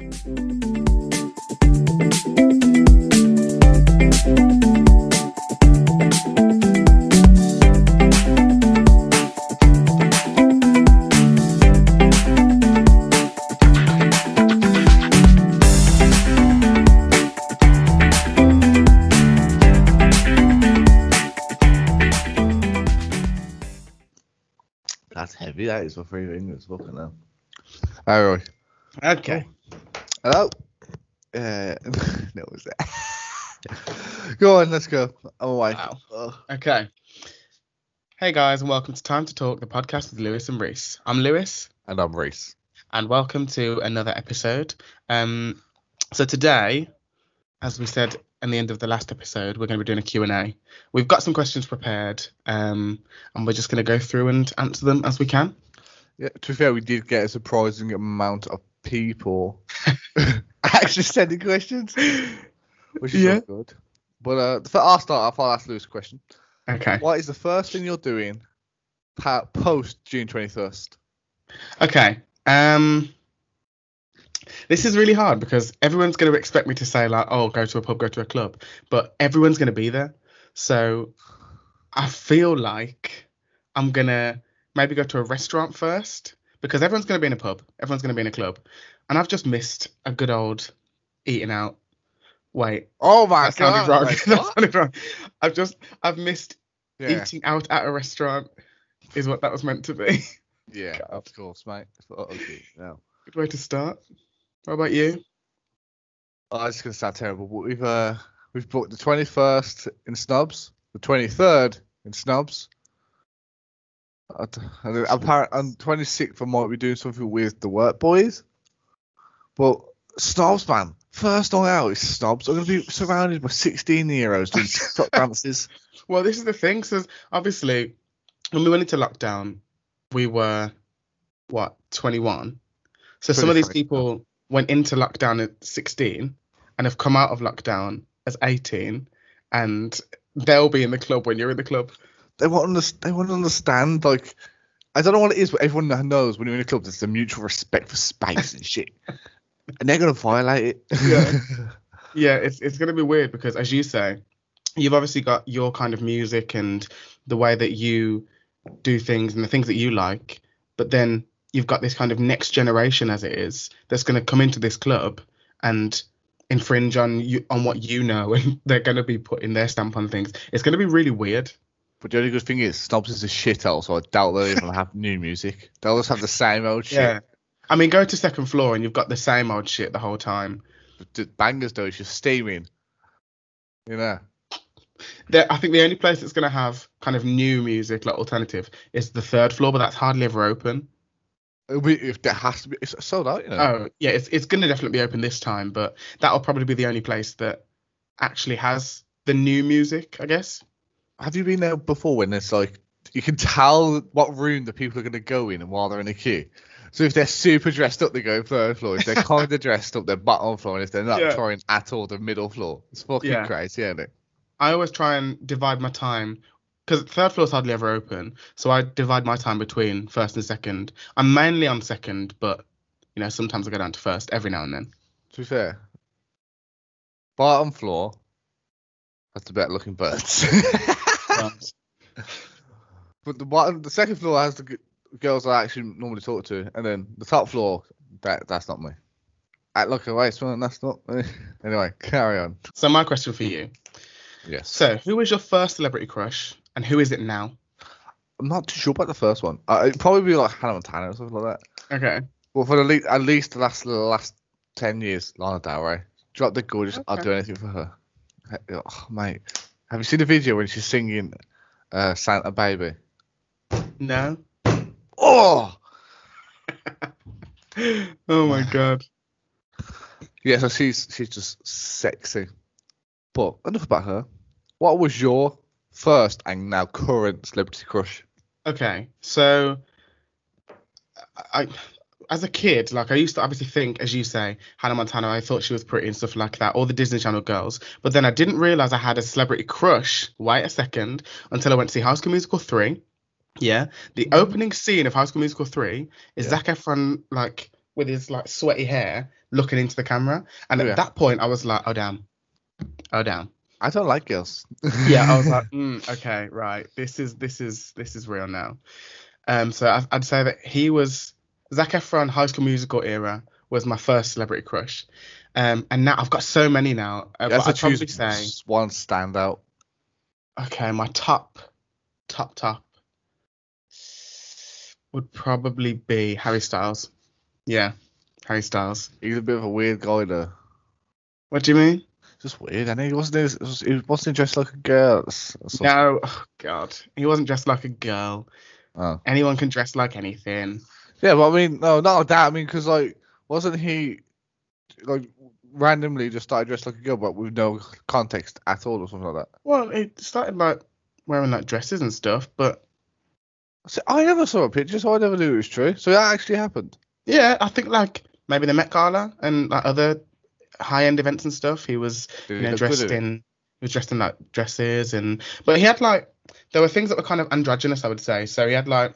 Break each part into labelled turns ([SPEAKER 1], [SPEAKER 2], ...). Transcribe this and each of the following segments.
[SPEAKER 1] That's heavy. That is for three fingers. Fucking hell. All right.
[SPEAKER 2] Okay.
[SPEAKER 1] Hello. Uh, no, was that? go on. Let's go. I'm away.
[SPEAKER 2] Wow.
[SPEAKER 1] Ugh.
[SPEAKER 2] Okay. Hey guys, and welcome to Time to Talk, the podcast with Lewis and Reese. I'm Lewis,
[SPEAKER 1] And I'm Reese.
[SPEAKER 2] and welcome to another episode. Um, so today, as we said in the end of the last episode, we're going to be doing a Q&A. We've got some questions prepared, um, and we're just going to go through and answer them as we can.
[SPEAKER 1] Yeah. To be fair, we did get a surprising amount of people actually sending questions, which is
[SPEAKER 2] Yeah.
[SPEAKER 1] not good. But uh, for our start, I'll ask Lewis a question.
[SPEAKER 2] Okay.
[SPEAKER 1] What is the first thing you're doing post June 21st?
[SPEAKER 2] Okay. Um, this is really hard because everyone's going to expect me to say like, "Oh, go to a pub, go to a club," but everyone's going to be there. So I feel like I'm gonna maybe go to a restaurant first because everyone's going to be in a pub, everyone's going to be in a club, and I've just missed a good old eating out. Wait,
[SPEAKER 1] Oh my
[SPEAKER 2] that sounded
[SPEAKER 1] god!
[SPEAKER 2] wrong.
[SPEAKER 1] Like,
[SPEAKER 2] that sounded wrong. I've just I've missed
[SPEAKER 1] yeah.
[SPEAKER 2] eating out at a restaurant. Is what that was meant to be.
[SPEAKER 1] Yeah,
[SPEAKER 2] God.
[SPEAKER 1] of course, mate. Okay, no.
[SPEAKER 2] Good way to start. How about you?
[SPEAKER 1] Oh, it's gonna sound terrible, but we've uh we've booked the twenty first in Snobs, the twenty third in Snobs. Then apparently on twenty sixth I might be doing something with the work boys. But Snobs man, first night out is Snobs. I'm gonna be surrounded by sixteen year olds doing TikTok dances.
[SPEAKER 2] Well, this is the thing. So obviously, when we went into lockdown, we were what 21. So some of these people went into lockdown at 16 and have come out of lockdown as 18, and they'll be in the club when you're in the club.
[SPEAKER 1] They won't understand they won't understand like I don't know what it is, but everyone knows when you're in a club there's the mutual respect for space and shit. And they're gonna violate it.
[SPEAKER 2] Yeah. Yeah, it's it's gonna be weird because as you say, you've obviously got your kind of music and the way that you do things and the things that you like, but then you've got this kind of next generation as it is that's gonna come into this club and infringe on you on what you know and they're gonna be putting their stamp on things. It's gonna be really weird.
[SPEAKER 1] But the only good thing is, Snobs is a shithole, so I doubt they'll even have new music. They'll just have the same old shit.
[SPEAKER 2] Yeah. I mean go to second floor and you've got the same old shit the whole time.
[SPEAKER 1] The bangers though, it's just steaming. You know.
[SPEAKER 2] I think the only place that's going to have kind of new music, like alternative, is the third floor, but that's hardly ever open.
[SPEAKER 1] If there has to be, it's sold out. You know.
[SPEAKER 2] Oh, yeah, it's it's going to definitely be open this time, but that'll probably be the only place that actually has the new music, I guess.
[SPEAKER 1] Have you been there before when it's like you can tell what room the people are going to go in and while they're in a queue? So if they're super dressed up, they go third floor. If they're kind of dressed up, they're bottom floor. And if they're not
[SPEAKER 2] Yeah.
[SPEAKER 1] trying at all, they're middle floor. It's fucking
[SPEAKER 2] Yeah.
[SPEAKER 1] crazy, isn't it?
[SPEAKER 2] I always try and divide my time because third floor's hardly ever open, so I divide my time between first and second. I'm mainly on second, but you know sometimes I go down to first every now and then.
[SPEAKER 1] To be fair, bottom floor, that's the better looking birds. but the bottom, the second floor has the g- girls I actually normally talk to, and then the top floor, that that's not me. I look away, so that's not me. anyway, carry on.
[SPEAKER 2] So my question for you:
[SPEAKER 1] Yes.
[SPEAKER 2] So who was your first celebrity crush, and who is it now?
[SPEAKER 1] I'm not too sure about the first one. Uh, it'd probably be like Hannah Montana or something like that.
[SPEAKER 2] Okay.
[SPEAKER 1] Well, for the le- at least the last the last ten years, Lana Del Rey. Drop the gorgeous. I'll do anything for her. Oh, mate, have you seen the video when she's singing uh, Santa Baby?
[SPEAKER 2] No.
[SPEAKER 1] Oh,
[SPEAKER 2] oh my god.
[SPEAKER 1] yeah. So she's she's just sexy. But enough about her. What was your first and now current celebrity crush?
[SPEAKER 2] Okay, so I, as a kid, like I used to obviously think, as you say, Hannah Montana. I thought she was pretty and stuff like that, all the Disney Channel girls. But then I didn't realize I had a celebrity crush. Wait a second, until I went to see High School Musical three. Yeah, the opening scene of High School Musical three is
[SPEAKER 1] Yeah.
[SPEAKER 2] Zac Efron like with his like sweaty hair, looking into the camera. And at
[SPEAKER 1] Yeah.
[SPEAKER 2] that point, I was like, oh damn, oh damn.
[SPEAKER 1] I don't like girls.
[SPEAKER 2] Yeah, I was like, mm, okay, right. This is this is this is real now. Um, so I, I'd say that he was Zac Efron High School Musical era was my first celebrity crush. Um, and now I've got so many now. Uh, but
[SPEAKER 1] to
[SPEAKER 2] I'd probably say,
[SPEAKER 1] one standout.
[SPEAKER 2] okay, my top, top, top would probably be Harry Styles. Yeah, Harry Styles.
[SPEAKER 1] He's a bit of a weird guy though.
[SPEAKER 2] What do you mean?
[SPEAKER 1] Just weird, and he wasn't. He wasn't dressed like a girl. That's- that's-
[SPEAKER 2] No, oh, God, he wasn't dressed like a girl.
[SPEAKER 1] Oh.
[SPEAKER 2] Anyone can dress like anything.
[SPEAKER 1] Yeah, but I mean, no, not that. I mean, because like, wasn't he like randomly just started dressed like a girl, but with no context at all, or something like that?
[SPEAKER 2] Well, it started like wearing like dresses and stuff, but
[SPEAKER 1] So I never saw a picture, so I never knew it was true. So that actually happened.
[SPEAKER 2] yeah, I think like maybe the Met Gala and like other high end events and stuff. He was
[SPEAKER 1] Did
[SPEAKER 2] you know
[SPEAKER 1] good
[SPEAKER 2] dressed in he was dressed in like dresses and but he had like there were things that were kind of androgynous, I would say. So he had like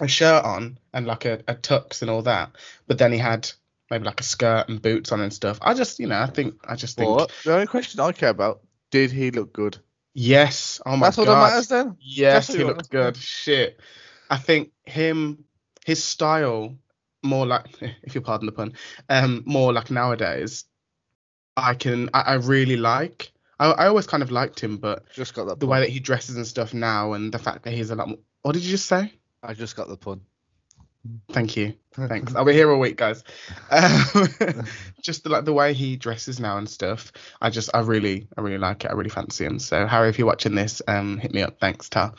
[SPEAKER 2] a shirt on and like a, a tux and all that, but then he had maybe like a skirt and boots on and stuff. I just you know I think I just think
[SPEAKER 1] But the only question I care about: Did he look good?
[SPEAKER 2] yes. Oh my God.
[SPEAKER 1] That's all that matters then.
[SPEAKER 2] Yes,
[SPEAKER 1] That's
[SPEAKER 2] he looks good. Shit. I think him, his style, more like, if you pardon the pun, um, more like nowadays, I can, I, I really like. I, I always kind of liked him, but
[SPEAKER 1] Just got that.
[SPEAKER 2] the
[SPEAKER 1] pun.
[SPEAKER 2] way that he dresses and stuff now, and the fact that he's a lot more. What did you just say?
[SPEAKER 1] I just got the pun.
[SPEAKER 2] Thank you. Thanks. I'll be here all week, guys. Um, just the, like the way he dresses now and stuff. I just, I really, I really like it. I really fancy him. So Harry, if you're watching this, um, hit me up. Thanks, Tal.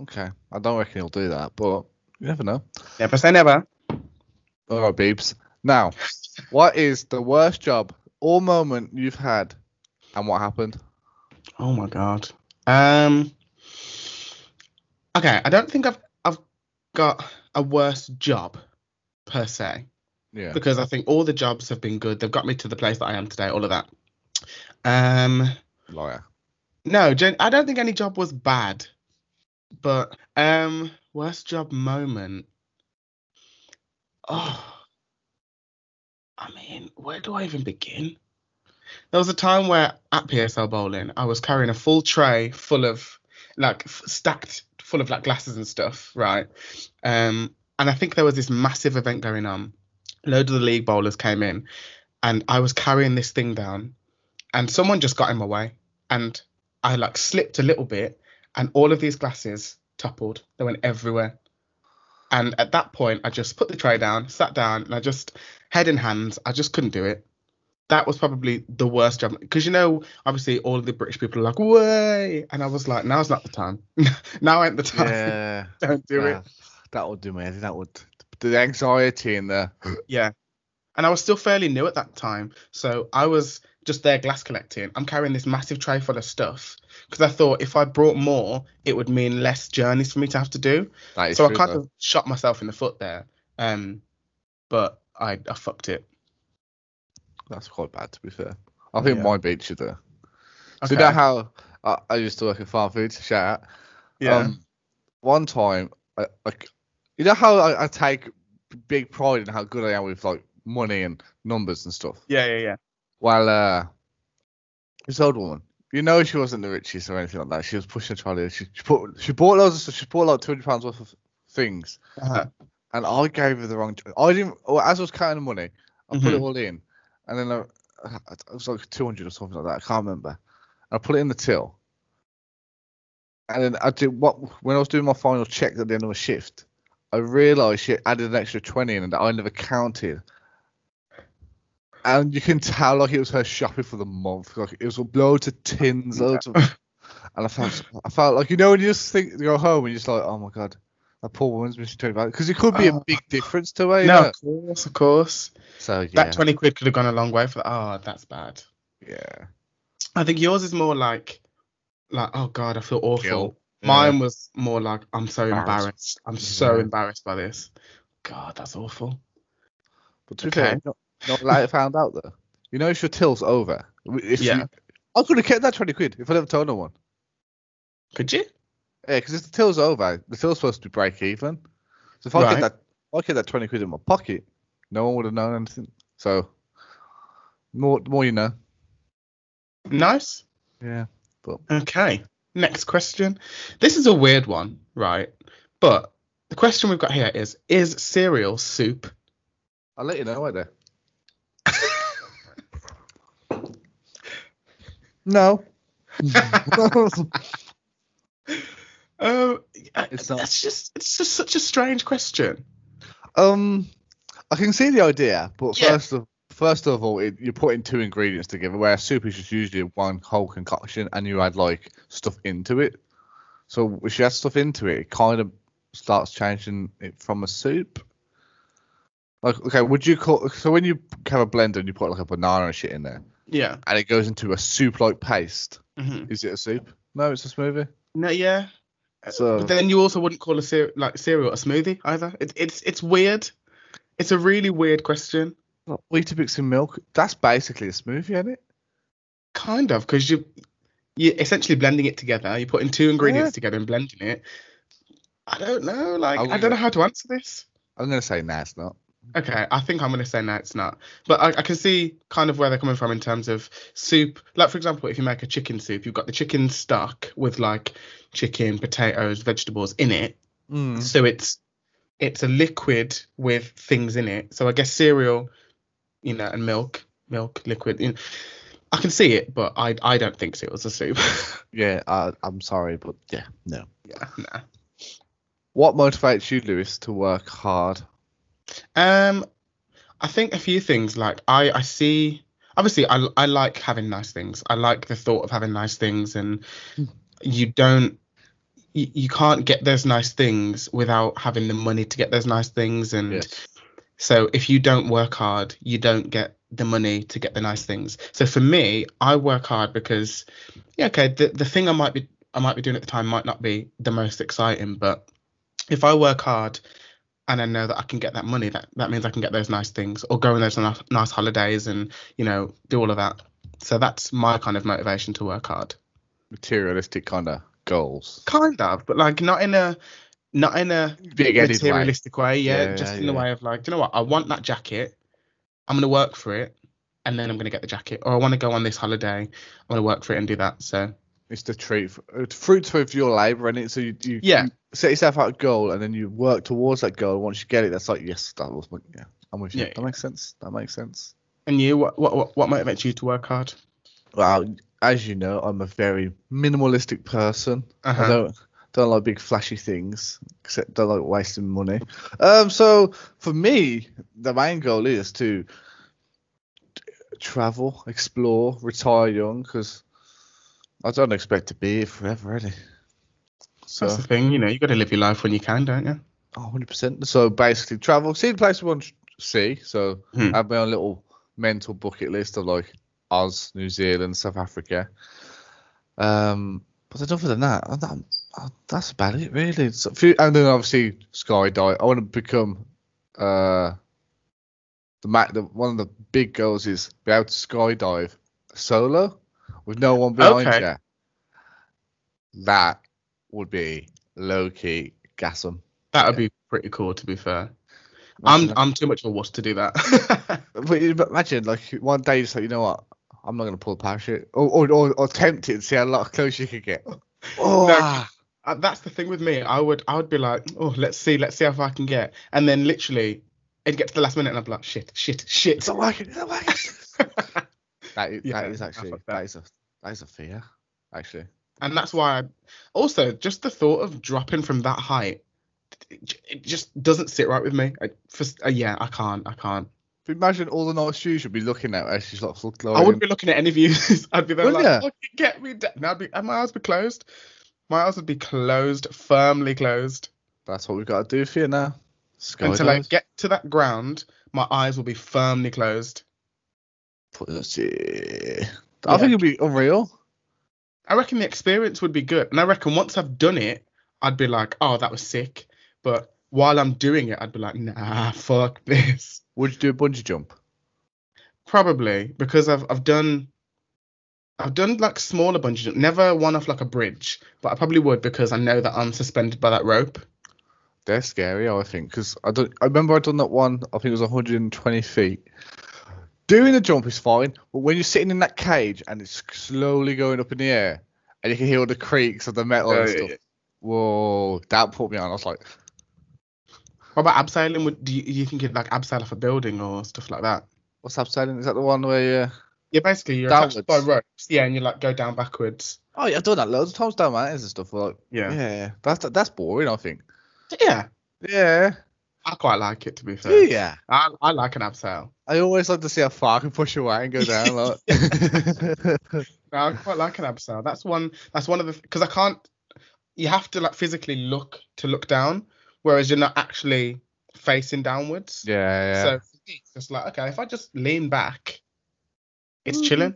[SPEAKER 1] Okay, I don't reckon he'll do that, but you never know.
[SPEAKER 2] Never say never.
[SPEAKER 1] All right, beeps. Now, what is the worst job or moment you've had, and what happened?
[SPEAKER 2] Oh my god. Um. Okay, I don't think I've I've got a worse job per se
[SPEAKER 1] Yeah.
[SPEAKER 2] because I think all the jobs have been good. They've got me to the place that I am today. All of that. Um.
[SPEAKER 1] Lawyer.
[SPEAKER 2] No, I don't think any job was bad, but um, worst job moment. Oh, I mean, where do I even begin? There was a time where at PSL bowling, I was carrying a full tray full of like stacked full of like glasses and stuff, right? Um, and I think there was this massive event going on. Loads of the league bowlers came in, and I was carrying this thing down, and someone just got in my way, and I like slipped a little bit, and all of these glasses toppled. They went everywhere. And at that point, I just put the tray down, sat down, and I just head in hands. I just couldn't do it. That was probably the worst job because you know, obviously, all of the British people are like, "Way," and I was like, "Now's not the time. now ain't the time.
[SPEAKER 1] Yeah.
[SPEAKER 2] Don't do it."
[SPEAKER 1] that, would do me. That would. The anxiety in there.
[SPEAKER 2] Yeah. And I was still fairly new at that time. So I was just there glass collecting. I'm carrying this massive tray full of stuff because I thought if I brought more, it would mean less journeys for me to have to do. So I kind
[SPEAKER 1] though.
[SPEAKER 2] of shot myself in the foot there. Um, but I, I fucked it.
[SPEAKER 1] That's quite bad, to be fair. I think
[SPEAKER 2] Yeah.
[SPEAKER 1] mine beats you there. So
[SPEAKER 2] Okay.
[SPEAKER 1] you know how I, I used to work at Farmfoods? Shout out.
[SPEAKER 2] yeah.
[SPEAKER 1] Um, one time, I, like, you know how I, I take big pride in how good I am with like money and numbers and stuff.
[SPEAKER 2] yeah, yeah, yeah.
[SPEAKER 1] Well, uh, this old woman, you know, she wasn't the richest or anything like that. She was pushing a trolley. She, she put, she bought loads of stuff. She bought like two hundred pounds worth of things,
[SPEAKER 2] Uh-huh.
[SPEAKER 1] and I gave her the wrong. I didn't. Well, as I was counting the money, I put it
[SPEAKER 2] Mhm.
[SPEAKER 1] all in, and then I, it was like two hundred or something like that. I can't remember. I put it in the till, and then I did what when I was doing my final check at the end of my shift. I realised she added an extra twenty in that I never counted. And you can tell like it was her shopping for the month. Like it was loads of tins, loads of and I felt I felt like you know when you just think you go home and you're just like, oh my god, that poor woman's missing twenty pounds because it could be a
[SPEAKER 2] Oh.
[SPEAKER 1] big difference to her.
[SPEAKER 2] No, of course, of course.
[SPEAKER 1] So yeah,
[SPEAKER 2] That 20 quid could have gone a long way for that. Oh, that's bad.
[SPEAKER 1] yeah.
[SPEAKER 2] I think yours is more like, like, oh God, I feel awful.
[SPEAKER 1] Guilt.
[SPEAKER 2] Mine was more like, I'm so
[SPEAKER 1] Embarrassed.
[SPEAKER 2] embarrassed. I'm mm-hmm. so
[SPEAKER 1] Yeah.
[SPEAKER 2] embarrassed by this. God, that's awful.
[SPEAKER 1] But to be
[SPEAKER 2] Okay.
[SPEAKER 1] fair, not, not like I found out though. You know, if your till's over, if
[SPEAKER 2] Yeah.
[SPEAKER 1] you, I could have kept that twenty quid if I never told no one.
[SPEAKER 2] Could you?
[SPEAKER 1] Yeah, because if the till's over, the till's supposed to be break even. So if I
[SPEAKER 2] Right.
[SPEAKER 1] get that, I kept that twenty quid in my pocket. No one would have known anything. So, more, more you know.
[SPEAKER 2] Nice.
[SPEAKER 1] Yeah. But
[SPEAKER 2] Okay. Next question. This is a weird one, right? But the question we've got here is: Is cereal soup?
[SPEAKER 1] I'll let you know right there. No.
[SPEAKER 2] Oh,
[SPEAKER 1] It's not.
[SPEAKER 2] That's just it's just such a strange question.
[SPEAKER 1] um, I can see the idea, but
[SPEAKER 2] Yeah.
[SPEAKER 1] first of first of all, it, you're putting two ingredients together, where a soup is just usually one whole concoction, and you add like stuff into it. So if you add stuff into it, it kind of starts changing it from a soup. Like, okay, would you call so when you have a blender and you put like a banana and shit in there,
[SPEAKER 2] Yeah.
[SPEAKER 1] and it goes into a soup-like paste?
[SPEAKER 2] hmm
[SPEAKER 1] Is it a soup? No, it's a smoothie.
[SPEAKER 2] No, yeah.
[SPEAKER 1] So
[SPEAKER 2] But then you also wouldn't call a cere- like cereal a smoothie either. It, it's it's weird. It's a really weird question.
[SPEAKER 1] Weetabix in milk, that's basically a smoothie, isn't it?
[SPEAKER 2] Kind of because you you're essentially blending it together. You're putting two ingredients
[SPEAKER 1] Yeah.
[SPEAKER 2] together and blending it. I don't know. Like
[SPEAKER 1] I
[SPEAKER 2] I, don't know how to answer this.
[SPEAKER 1] I'm gonna say nah, it's not.
[SPEAKER 2] Okay, I think I'm gonna say no, it's not. But I, I can see kind of where they're coming from in terms of soup. Like for example, if you make a chicken soup, you've got the chicken stock with like chicken, potatoes, vegetables in it.
[SPEAKER 1] Mm.
[SPEAKER 2] So it's it's a liquid with things in it. So I guess cereal, you know, and milk, milk, liquid. You know, I can see it, but I I don't think cereal's a soup.
[SPEAKER 1] Yeah, I, I'm sorry, but yeah, no.
[SPEAKER 2] yeah, nah.
[SPEAKER 1] What motivates you, Lewis, to work hard?
[SPEAKER 2] Um, I think a few things. Like I, I see. Obviously, I, I like having nice things. I like the thought of having nice things, and you don't, you, you can't get those nice things without having the money to get those nice things. And
[SPEAKER 1] Yes.
[SPEAKER 2] so, if you don't work hard, you don't get the money to get the nice things. So for me, I work hard because, yeah, okay, the the thing I might be I might be doing at the time might not be the most exciting, but if I work hard and I know that I can get that money, that that means I can get those nice things or go on those nice, nice holidays and you know do all of that. So that's my kind of motivation to work hard.
[SPEAKER 1] Materialistic kind of goals.
[SPEAKER 2] Kind of, but like not in a not in a
[SPEAKER 1] Big headed way.
[SPEAKER 2] materialistic way. Yeah,
[SPEAKER 1] Yeah,
[SPEAKER 2] just
[SPEAKER 1] yeah,
[SPEAKER 2] in the way of like, do you know what? I want that jacket. I'm gonna work for it, and then I'm gonna get the jacket. Or I want to go on this holiday. I'm gonna work for it and do that. So
[SPEAKER 1] It's the treat, it's fruits of your labour, and it. So you, you,
[SPEAKER 2] Yeah.
[SPEAKER 1] you set yourself out a goal, and then you work towards that goal. Once you get it, that's like yes, that was my, yeah. I'm with you.
[SPEAKER 2] Yeah,
[SPEAKER 1] that makes sense. That makes sense.
[SPEAKER 2] and you, what what what, motivates you to work hard?
[SPEAKER 1] Well, as you know, I'm a very minimalistic person. I
[SPEAKER 2] Uh-huh.
[SPEAKER 1] don't don't like big flashy things, except don't like wasting money. Um, so for me, the main goal is to travel, explore, retire young, because I don't expect to be here forever, really. So,
[SPEAKER 2] That's the thing, you know, you got to live your life when you can, don't you?
[SPEAKER 1] oh, 100%. So basically, travel, see the place we want to see. So
[SPEAKER 2] Hmm.
[SPEAKER 1] I have my own little mental bucket list of like Oz, New Zealand, South Africa. Um, but other than that, I- that- I- that's about it really. So, few, and then obviously skydive. I want to become uh the, the one of the big goals is be able to skydive solo with no one behind
[SPEAKER 2] Okay.
[SPEAKER 1] you. That would be low key gasm.
[SPEAKER 2] That would
[SPEAKER 1] Yeah.
[SPEAKER 2] be pretty cool, to be fair. I'm
[SPEAKER 1] Imagine
[SPEAKER 2] I'm too much of a wuss to do that.
[SPEAKER 1] that. But but imagine like one day you just like you know what I'm not gonna pull the parachute or or, or, or tempt it and see how lot close you could get. Oh,
[SPEAKER 2] No. Uh, That's the thing with me. I would I would be like, oh, let's see, let's see how far I can get, and then literally it'd get to the last minute, and I'm like, shit, shit, shit.
[SPEAKER 1] it's not working. It's not working. That is,
[SPEAKER 2] Yeah,
[SPEAKER 1] that is actually
[SPEAKER 2] fuck that.
[SPEAKER 1] that is a that is a fear actually.
[SPEAKER 2] and that's why I also just the thought of dropping from that height it, just doesn't sit right with me I, for, uh, yeah i can't i can't
[SPEAKER 1] But imagine all the nice views you'd be looking at as she's like full
[SPEAKER 2] i wouldn't be looking at any views i'd be there
[SPEAKER 1] Wouldn't
[SPEAKER 2] like
[SPEAKER 1] ya?
[SPEAKER 2] Get me down now I'd be, and my eyes would be closed my eyes would be closed firmly closed
[SPEAKER 1] That's what we've got to do for you now.
[SPEAKER 2] until i get to that ground my eyes will be firmly closed
[SPEAKER 1] Pussy. I
[SPEAKER 2] Yeah.
[SPEAKER 1] think it'd be unreal.
[SPEAKER 2] i reckon the experience would be good and i reckon once i've done it i'd be like oh that was sick but while i'm doing it i'd be like nah fuck this
[SPEAKER 1] Would you do a bungee jump?
[SPEAKER 2] Probably because I've I've done I've done like smaller bungee jump, never one off like a bridge, but I probably would because I know that I'm suspended by that rope.
[SPEAKER 1] They're scary, I think, because I don't. I remember I done that one. I think it was 120 feet. Doing the jump is fine, but when you're sitting in that cage and it's slowly going up in the air, and you can hear all the creaks of the metal and stuff.
[SPEAKER 2] yeah.
[SPEAKER 1] Whoa, that put me on. I was like,
[SPEAKER 2] What about abseiling? Would do you, you think you'd like abseil off a building or stuff like that?
[SPEAKER 1] "What's abseiling? Is that the one where?" Uh...
[SPEAKER 2] Yeah, basically you're attached by ropes. Yeah, and you like go down backwards.
[SPEAKER 1] Oh yeah, I've done that loads of times down mountains and stuff. Like,
[SPEAKER 2] Yeah.
[SPEAKER 1] yeah, that's that's boring. I think.
[SPEAKER 2] Yeah,
[SPEAKER 1] Yeah.
[SPEAKER 2] I quite like it to be fair.
[SPEAKER 1] Yeah,
[SPEAKER 2] I, I like an abseil.
[SPEAKER 1] I always like to see how far I can push away and go down. Like.
[SPEAKER 2] No, I quite like an abseil. That's one. That's one of the because I can't. You have to like physically look to look down, whereas you're not actually facing downwards.
[SPEAKER 1] yeah, yeah.
[SPEAKER 2] So it's just like okay, if I just lean back, it's
[SPEAKER 1] Mhm.
[SPEAKER 2] chilling.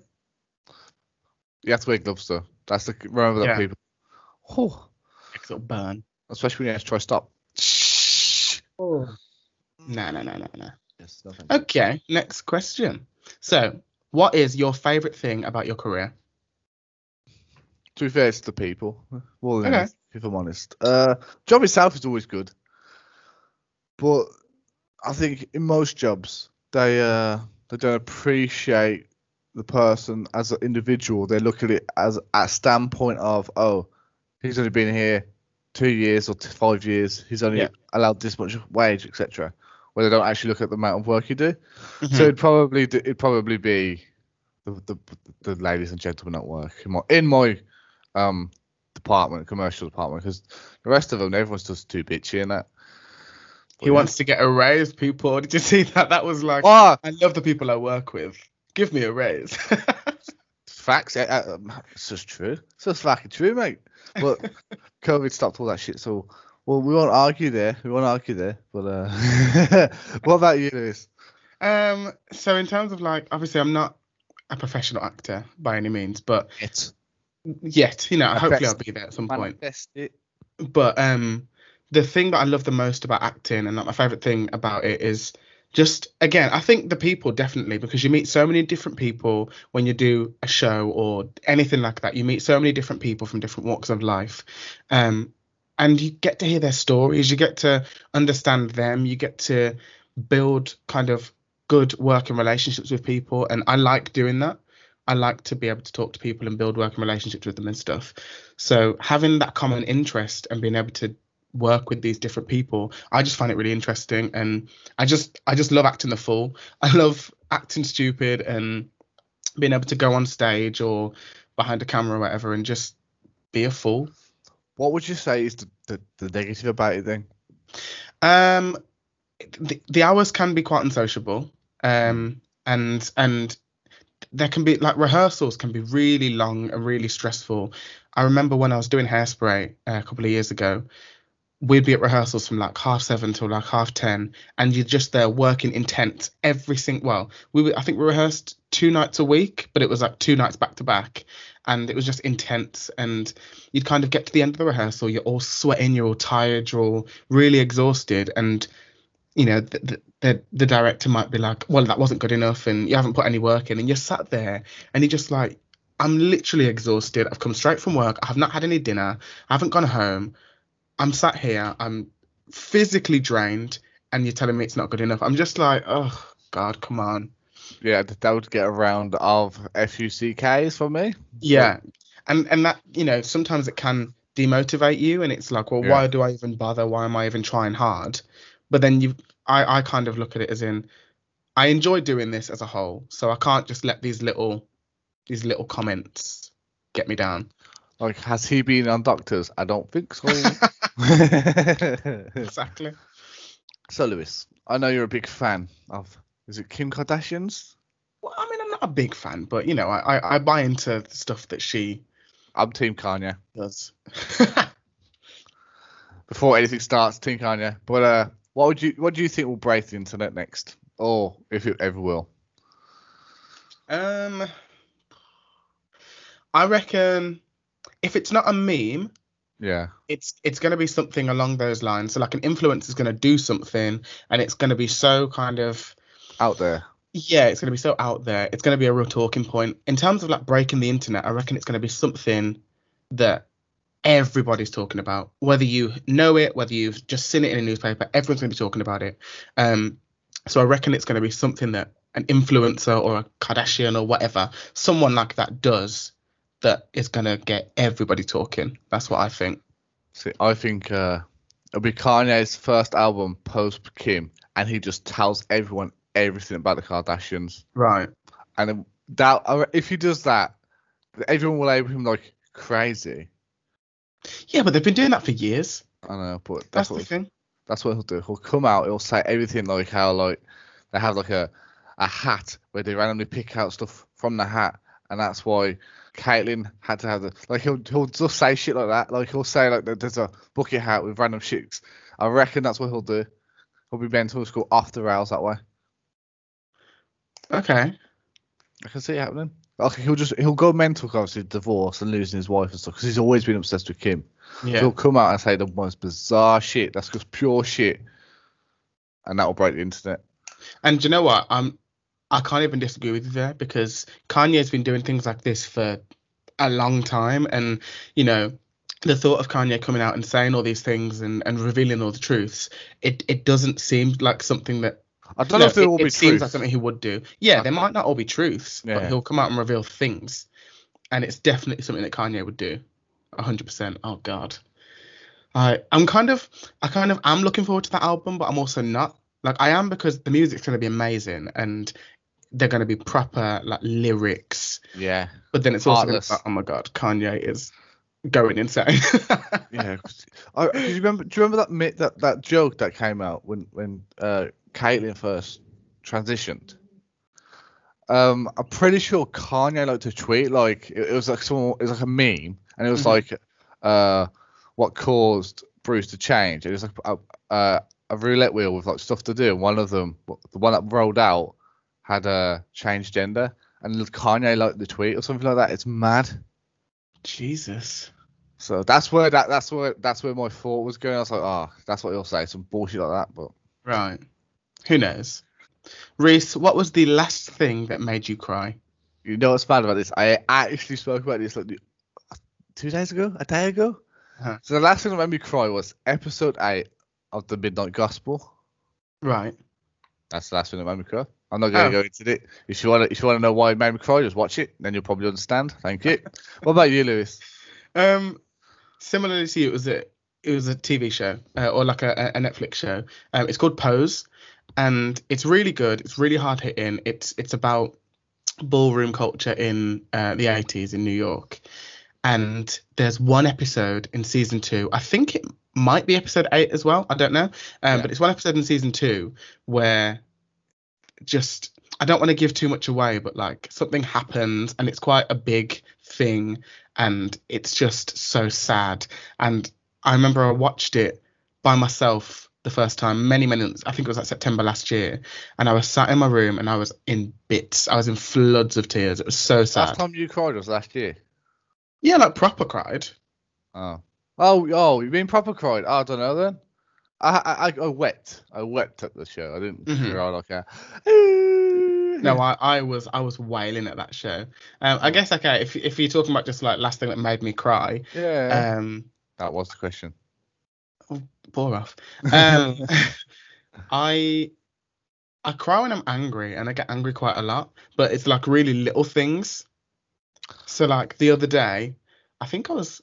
[SPEAKER 1] you have to wear gloves though. That's the remember that
[SPEAKER 2] Yeah.
[SPEAKER 1] people. Oh,
[SPEAKER 2] It'll burn.
[SPEAKER 1] Especially when you have to try to stop.
[SPEAKER 2] No, no, no, no, no.
[SPEAKER 1] Yes, no, thank you.
[SPEAKER 2] Okay, next question. So, what is your favorite thing about your career?
[SPEAKER 1] To be fair, it's the people. Well,
[SPEAKER 2] Okay.
[SPEAKER 1] okay. if I'm honest, uh, job itself is always good, but I think in most jobs they uh they don't appreciate the person as an individual. They look at it as a standpoint of oh, he's only been here two years or t- five years. He's only
[SPEAKER 2] Yeah.
[SPEAKER 1] allowed this much wage, etc. Where they don't actually look at the amount of work you do.
[SPEAKER 2] Mm-hmm.
[SPEAKER 1] So it'd probably it'd probably be the, the the ladies and gentlemen at work in my in my um department, commercial department, because the rest of them, everyone's just too bitchy and that.
[SPEAKER 2] he wants to get a raise, people. Did you see that? That was like,
[SPEAKER 1] Oh,
[SPEAKER 2] I love the people I work with. Give me a raise.
[SPEAKER 1] facts. Uh, um, it's just true. It's just fucking true, mate. But COVID stopped all that shit. So, well, we won't argue there. We won't argue there. But uh, what about you, Lewis?
[SPEAKER 2] um, so in terms of like, obviously, I'm not a professional actor by any means, but
[SPEAKER 1] It's
[SPEAKER 2] yet, you know, hopefully I'll be there at some point.
[SPEAKER 1] it.
[SPEAKER 2] but um the thing that I love the most about acting and like my favorite thing about it is just again I think the people definitely because you meet so many different people when you do a show or anything like that. You meet so many different people from different walks of life. Um and you get to hear their stories. You get to understand them. You get to build kind of good working relationships with people. And I like doing that. I like to be able to talk to people and build working relationships with them and stuff. So having that common interest and being able to work with these different people, I just find it really interesting and I just I just love acting the fool. I love acting stupid and being able to go on stage or behind a camera or whatever and just be a fool.
[SPEAKER 1] What would you say is the, the, the negative about it then?
[SPEAKER 2] Um the, the hours can be quite unsociable. Um and and there can be like rehearsals can be really long and really stressful. I remember when I was doing hairspray uh, a couple of years ago, we'd be at rehearsals from like half seven till like half ten, and you're just there working intense every single. Well, we were, I think we rehearsed two nights a week, but it was like two nights back to back, and it was just intense. And you'd kind of get to the end of the rehearsal, you're all sweating, you're all tired, you're all really exhausted, and you know the, the the director might be like, well, that wasn't good enough, and you haven't put any work in, and you're sat there, and you're just like. I'm literally exhausted. I've come straight from work. I have not had any dinner. I haven't gone home. I'm sat here. I'm physically drained, and you're telling me it's not good enough. I'm just like, oh God, come on.
[SPEAKER 1] Yeah, that would get a round of FUCKs for me.
[SPEAKER 2] Yeah, and and that you know sometimes it can demotivate you, and it's like, well,
[SPEAKER 1] Yeah.
[SPEAKER 2] why do I even bother? Why am I even trying hard? But then you, I I kind of look at it as in, I enjoy doing this as a whole, so I can't just let these little these little comments get me down.
[SPEAKER 1] Like, has he been on Doctors? I don't think so.
[SPEAKER 2] exactly.
[SPEAKER 1] so, Lewis, I know you're a big fan of. Is it Kim Kardashian's?
[SPEAKER 2] Well, I mean, I'm not a big fan, but you know, I I, I buy into the stuff that she
[SPEAKER 1] I'm Team Kanye.
[SPEAKER 2] does.
[SPEAKER 1] Before anything starts, Team Kanye. But uh, what would you what do you think will break the internet next, or if it ever will?
[SPEAKER 2] um, I reckon if it's not a meme,
[SPEAKER 1] Yeah.
[SPEAKER 2] it's it's going to be something along those lines. So like an influencer is going to do something, and it's going to be so kind of
[SPEAKER 1] Out there.
[SPEAKER 2] yeah, it's going to be so out there. It's going to be a real talking point in terms of like breaking the internet. I reckon it's going to be something that everybody's talking about. Whether you know it, whether you've just seen it in a newspaper, everyone's going to be talking about it. Um, so I reckon it's going to be something that an influencer or a Kardashian or whatever, someone like that does that is going to get everybody talking. That's what I think.
[SPEAKER 1] See, I think uh, it'll be Kanye's first album post Kim, and he just tells everyone everything about the Kardashians.
[SPEAKER 2] Right.
[SPEAKER 1] And that if he does that, everyone will label him like crazy.
[SPEAKER 2] Yeah, but they've been doing that for years.
[SPEAKER 1] I know, but
[SPEAKER 2] That's,
[SPEAKER 1] that's,
[SPEAKER 2] the thing.
[SPEAKER 1] that's what he'll do. He'll come out. He'll say everything like how like they have like a a hat where they randomly pick out stuff from the hat, and that's why Caitlyn had to have the like he'll he'll just say shit like that. Like he'll say like there's a bucket hat with random shits. I reckon that's what he'll do. He'll be mental school off the rails that way.
[SPEAKER 2] Okay.
[SPEAKER 1] I can see it happening. Like he'll just he'll go mental because of divorce and losing his wife and stuff because he's always been obsessed with Kim.
[SPEAKER 2] Yeah.
[SPEAKER 1] He'll come out and say the most bizarre shit. That's just pure shit, and that'll break the internet.
[SPEAKER 2] And do you know what? I'm I can't even disagree with you there because Kanye's been doing things like this for a long time, and you know. The thought of Kanye coming out and saying all these things and, and revealing all the truths, it, it doesn't seem like something that
[SPEAKER 1] I don't know
[SPEAKER 2] No,
[SPEAKER 1] if they'll
[SPEAKER 2] it,
[SPEAKER 1] all be
[SPEAKER 2] it seems
[SPEAKER 1] truth.
[SPEAKER 2] like something he would do. Yeah, they might not all be truths, but he'll come out and reveal things, and it's definitely something that Kanye would do. hundred percent. Oh God, I I'm kind of I kind of am looking forward to that album, but I'm also not. Like I am because the music's going to be amazing and they're going to be proper like lyrics,
[SPEAKER 1] yeah,
[SPEAKER 2] but then it's also gonna be
[SPEAKER 1] Heartless.
[SPEAKER 2] like, oh my God, Kanye is going insane.
[SPEAKER 1] yeah. 'cause I, 'cause you remember? Do you remember that mi- that that joke that came out when when uh, Caitlyn first transitioned? Um, I'm pretty sure Kanye liked to tweet like it, it was like someone it was like a meme, and it was
[SPEAKER 2] Mhm.
[SPEAKER 1] like uh, what caused Bruce to change. It was like a, a, a roulette wheel with like stuff to do. And one of them, the one that rolled out, had a uh, changed gender, and Kanye liked the tweet or something like that. It's mad.
[SPEAKER 2] Jesus.
[SPEAKER 1] So that's where that that's where that's where my thought was going. I was like, oh, that's what he'll say, some bullshit like that. But
[SPEAKER 2] Right. Who knows? Reese, what was the last thing that made you cry?
[SPEAKER 1] you know what's bad about this? I actually spoke about this like two days ago, a day ago.
[SPEAKER 2] Uh-huh.
[SPEAKER 1] So the last thing that made me cry was episode eight of the Midnight Gospel.
[SPEAKER 2] Right.
[SPEAKER 1] That's the last thing that made me cry. I'm not going
[SPEAKER 2] Oh.
[SPEAKER 1] to go into it. If you want to, if you want to know why it made me cry, just watch it. Then you'll probably understand. Thank you. what about you, Lewis?
[SPEAKER 2] Um, similarly to you, it was a it was a TV show uh, or like a, a Netflix show. Um, it's called Pose, and it's really good. It's really hard hitting. It's it's about ballroom culture in uh, the 80s in New York. And there's one episode in season two. I think it might be episode eight as well. I don't know. Um,
[SPEAKER 1] Yeah.
[SPEAKER 2] But it's one episode in season two where just I don't want to give too much away, but like something happens and it's quite a big thing and it's just so sad. And I remember I watched it by myself the first time many many I think it was like September last year and I was sat in my room and I was in bits. I was in floods of tears. It was so sad.
[SPEAKER 1] Last time you cried was last year.
[SPEAKER 2] Yeah, like proper cried.
[SPEAKER 1] Oh. Oh, oh, you mean proper cried? Oh, I don't know then. I, I, I, I wept. I wept at the show. I didn't
[SPEAKER 2] Mhm.
[SPEAKER 1] cry like a.
[SPEAKER 2] No, I, I was I was wailing at that show. Um, I guess okay, if if you're talking about just like last thing that made me cry,
[SPEAKER 1] Yeah.
[SPEAKER 2] um,
[SPEAKER 1] that was the question.
[SPEAKER 2] bore off. Um, I I cry when I'm angry, and I get angry quite a lot, but it's like really little things. So like the other day, I think I was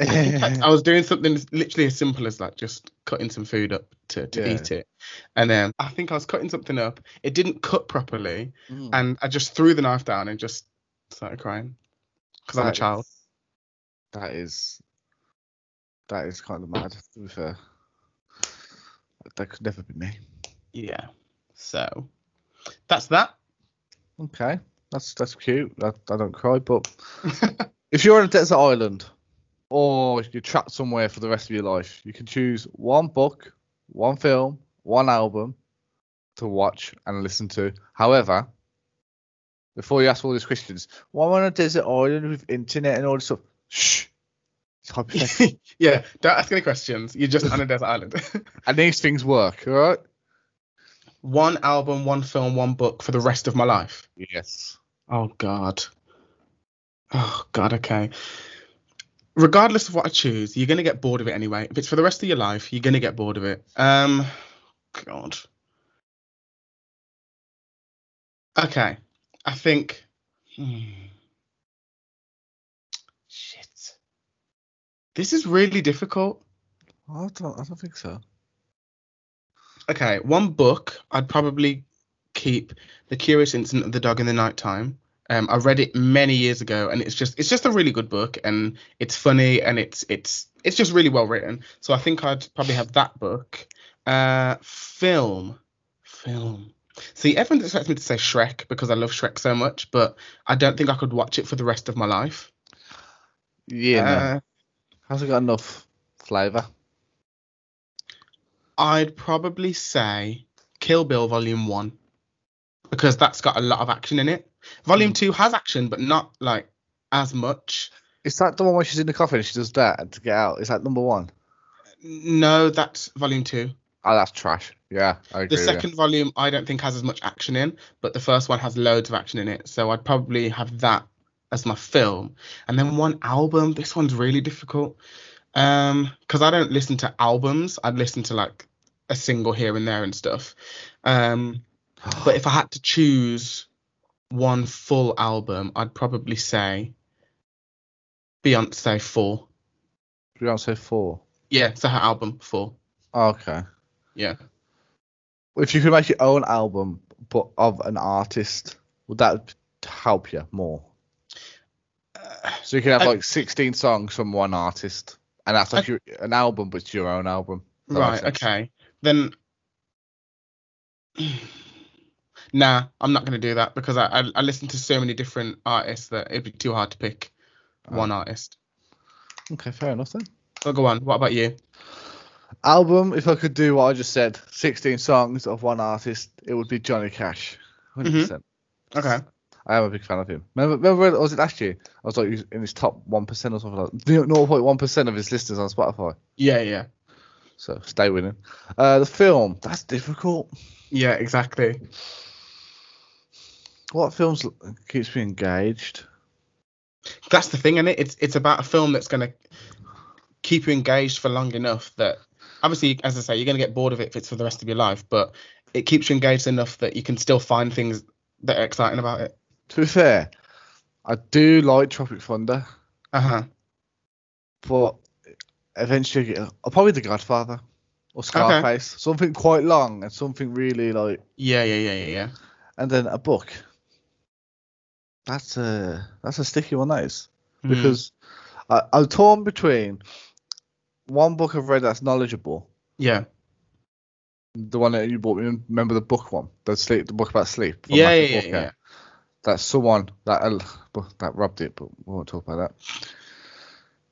[SPEAKER 2] I, think I, I was doing something literally as simple as like just cutting some food up to, to
[SPEAKER 1] Yeah.
[SPEAKER 2] eat it, and then I think I was cutting something up. It didn't cut properly,
[SPEAKER 1] Mm.
[SPEAKER 2] and I just threw the knife down and just started crying because I'm a child.
[SPEAKER 1] is- That is. That is kind of mad, to be fair. That could never be me.
[SPEAKER 2] Yeah. So that's that.
[SPEAKER 1] Okay. That's that's cute. I, I don't cry, but if you're on a desert island or you're trapped somewhere for the rest of your life, you can choose one book, one film, one album to watch and listen to. However, before you ask all these questions, why on a desert island with internet and all this stuff? Shh.
[SPEAKER 2] Yeah. Don't ask any questions. You're just on a desert island.
[SPEAKER 1] and these things work, all right?
[SPEAKER 2] one album, one film, one book for the rest of my life.
[SPEAKER 1] Yes.
[SPEAKER 2] Oh God. Oh God. Okay. Regardless of what I choose, you're gonna get bored of it anyway. If it's for the rest of your life, you're gonna get bored of it. Um, God. Okay, I think. Hmm. Shit. This is really difficult.
[SPEAKER 1] I don't. I don't think so.
[SPEAKER 2] Okay, one book I'd probably keep The Curious Incident of the Dog in the Nighttime. Um, I read it many years ago, and it's just it's just a really good book, and it's funny, and it's it's it's just really well written. So I think I'd probably have that book. Uh, film, film. See, everyone expects me to say Shrek because I love Shrek so much, but I don't think I could watch it for the rest of my life.
[SPEAKER 1] Yeah. no.
[SPEAKER 2] Uh,
[SPEAKER 1] Hasn't got enough flavour.
[SPEAKER 2] I'd probably say Kill Bill Volume One because that's got a lot of action in it. Volume
[SPEAKER 1] Mm.
[SPEAKER 2] Two has action, but not like as much.
[SPEAKER 1] Is that the one where she's in the coffin and she does that to get out? Is that number one?
[SPEAKER 2] No, that's Volume Two.
[SPEAKER 1] Oh, that's trash. Yeah, I agree.
[SPEAKER 2] The second volume I don't think has as much action in, but the first one has loads of action in it. So I'd probably have that as my film. And then one album. This one's really difficult. Um, because I don't listen to albums. I'd listen to like a single here and there and stuff. Um, but if I had to choose one full album, I'd probably say Beyonce Four.
[SPEAKER 1] Beyonce four.
[SPEAKER 2] Yeah, so her album Four.
[SPEAKER 1] Okay.
[SPEAKER 2] Yeah.
[SPEAKER 1] If you could make your own album, but of an artist, would that help you more?
[SPEAKER 2] Uh,
[SPEAKER 1] So you could have
[SPEAKER 2] I-
[SPEAKER 1] like 16 songs from one artist, and that's like
[SPEAKER 2] I-
[SPEAKER 1] your, an album, but it's your own album. That
[SPEAKER 2] Right. Okay. Then. Nah, I'm not gonna do that because I, I I listen to so many different artists that it'd be too hard to pick
[SPEAKER 1] Oh.
[SPEAKER 2] one artist.
[SPEAKER 1] Okay, fair enough then.
[SPEAKER 2] So go on. What about you?
[SPEAKER 1] Album, if I could do what I just said, 16 songs of one artist, it would be Johnny Cash. 100%.
[SPEAKER 2] Mhm. Okay.
[SPEAKER 1] I am a big fan of him. Remember, remember was it last year? I was like in his top 1% or something like 0.1% of his listeners on Spotify.
[SPEAKER 2] Yeah, yeah,
[SPEAKER 1] So stay winning. Uh, the film, that's difficult.
[SPEAKER 2] yeah. Exactly.
[SPEAKER 1] What films keeps me engaged?
[SPEAKER 2] That's the thing, is it? It's it's about a film that's gonna keep you engaged for long enough that obviously, as I say, you're gonna get bored of it if it's for the rest of your life, but it keeps you engaged enough that you can still find things that are exciting about it.
[SPEAKER 1] To be fair, I do like Tropic Thunder,
[SPEAKER 2] Uh huh.
[SPEAKER 1] but eventually, uh, probably The Godfather or Scarface. Something quite long and something really like,
[SPEAKER 2] Yeah, yeah, yeah, yeah, yeah.
[SPEAKER 1] and then a book. That's a that's a sticky one, that is.
[SPEAKER 2] Hmm.
[SPEAKER 1] because I, I'm torn between one book I've read that's knowledgeable,
[SPEAKER 2] yeah,
[SPEAKER 1] the one that you bought me. Remember the book one, the sleep, the book about sleep.
[SPEAKER 2] yeah, yeah, yeah, yeah.
[SPEAKER 1] That's someone that uh, that robbed it, but we won't talk about that.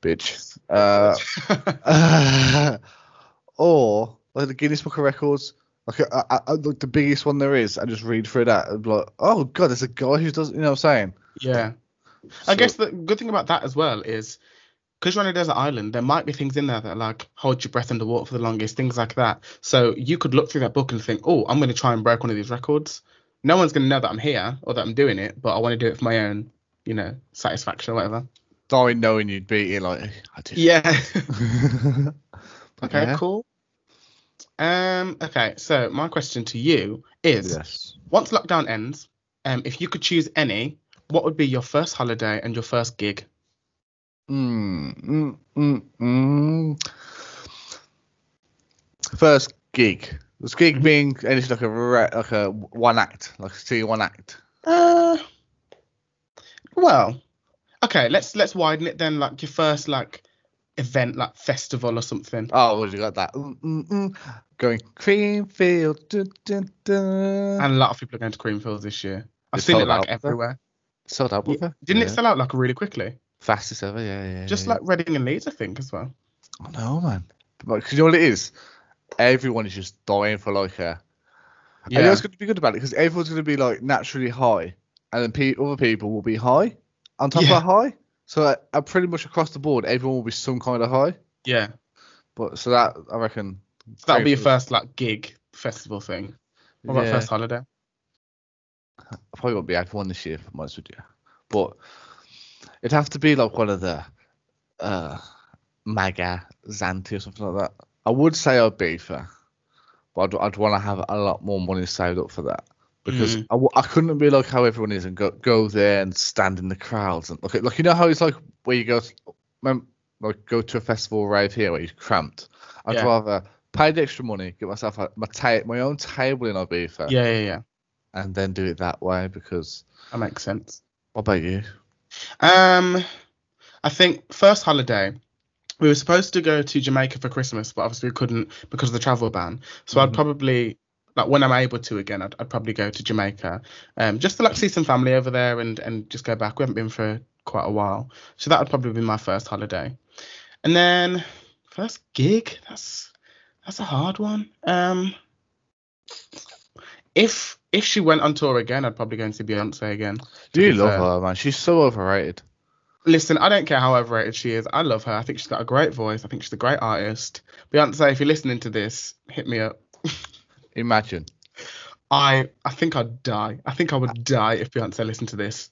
[SPEAKER 1] Bitch. Uh, or like the Guinness Book of Records, like I, I, I, like the biggest one there is, and just read through that. And be like, oh god, there's a guy who does. You know what I'm saying?
[SPEAKER 2] yeah. I guess the good thing about that as well is because you're on a desert island, there might be things in there that like hold your breath underwater for the longest, things like that. So you could look through that book and think, oh, I'm going to try and break one of these records. No one's going to know that I'm here or that I'm doing it, but I want to do it for my own, you know, satisfaction or whatever.
[SPEAKER 1] dying knowing you'd beat it. Like I did.
[SPEAKER 2] Yeah. Okay,
[SPEAKER 1] yeah.
[SPEAKER 2] cool. Um. Okay. So my question to you is:
[SPEAKER 1] Yes.
[SPEAKER 2] Once lockdown ends, um, if you could choose any, what would be your first holiday and your first gig?
[SPEAKER 1] Mm, mm, mm, mm. First gig. This gig
[SPEAKER 2] Mhm.
[SPEAKER 1] being anything like a re- like a one act, like see one act.
[SPEAKER 2] Uh. Well. Okay. Let's let's widen it then. Like your first like event, like festival or something.
[SPEAKER 1] Oh, well, you got that. Mm, mm, mm. Going Creamfield. Dun, dun, dun.
[SPEAKER 2] And a lot of people are going to Creamfields this year. I've
[SPEAKER 1] It's
[SPEAKER 2] seen it
[SPEAKER 1] sold
[SPEAKER 2] like
[SPEAKER 1] out,
[SPEAKER 2] everywhere.
[SPEAKER 1] Sold out with her.
[SPEAKER 2] Didn't
[SPEAKER 1] Yeah.
[SPEAKER 2] it sell out like really quickly?
[SPEAKER 1] Fastest ever, yeah, yeah.
[SPEAKER 2] Just
[SPEAKER 1] yeah.
[SPEAKER 2] like Reading and Leeds, I think, as well.
[SPEAKER 1] I know, man. Because you know what it is? Everyone is just dying for like a. Yeah. And you know
[SPEAKER 2] Yeah.
[SPEAKER 1] what's going to be good about it? Because everyone's going to be like naturally high, and then pe- other people will be high on top
[SPEAKER 2] Yeah.
[SPEAKER 1] of high. So uh, uh, pretty much across the board, everyone will be some kind of high.
[SPEAKER 2] Yeah.
[SPEAKER 1] But so that I reckon.
[SPEAKER 2] So that'll be your first like gig festival thing. What about
[SPEAKER 1] yeah,
[SPEAKER 2] first holiday?
[SPEAKER 1] I probably won't be to one this year, if I'm honest with you. But it'd have to be like one of the uh, Maga, Zante, or something like that. I would say Ibiza, but I'd, I'd want to have a lot more money saved up for that because
[SPEAKER 2] Mm.
[SPEAKER 1] I, w- I couldn't be like how everyone is and go go there and stand in the crowds and look at like you know how it's like where you go to, like go to a festival rave here where you're cramped. I'd
[SPEAKER 2] Yeah.
[SPEAKER 1] rather pay the extra money, get myself a, my ta- my own table in Ibiza,
[SPEAKER 2] Yeah, yeah, yeah.
[SPEAKER 1] and then do it that way because.
[SPEAKER 2] That makes sense.
[SPEAKER 1] What about you?
[SPEAKER 2] Um, I think first holiday, we were supposed to go to Jamaica for Christmas, but obviously we couldn't because of the travel ban. So I'd
[SPEAKER 1] Mhm.
[SPEAKER 2] probably like when I'm able to again, I'd, I'd probably go to Jamaica, um, just to like see some family over there and and just go back. We haven't been for quite a while, so that would probably be my first holiday. And then first gig, that's that's a hard one. Um, if if she went on tour again, I'd probably go and see Beyonce again. Do
[SPEAKER 1] You love her, man. She's so overrated.
[SPEAKER 2] Listen, I don't care how overrated she is. I love her. I think she's got a great voice. I think she's a great artist. Beyonce, if you're listening to this, hit me up.
[SPEAKER 1] Imagine.
[SPEAKER 2] I I think I'd die. I think I would die if Beyonce listened to this.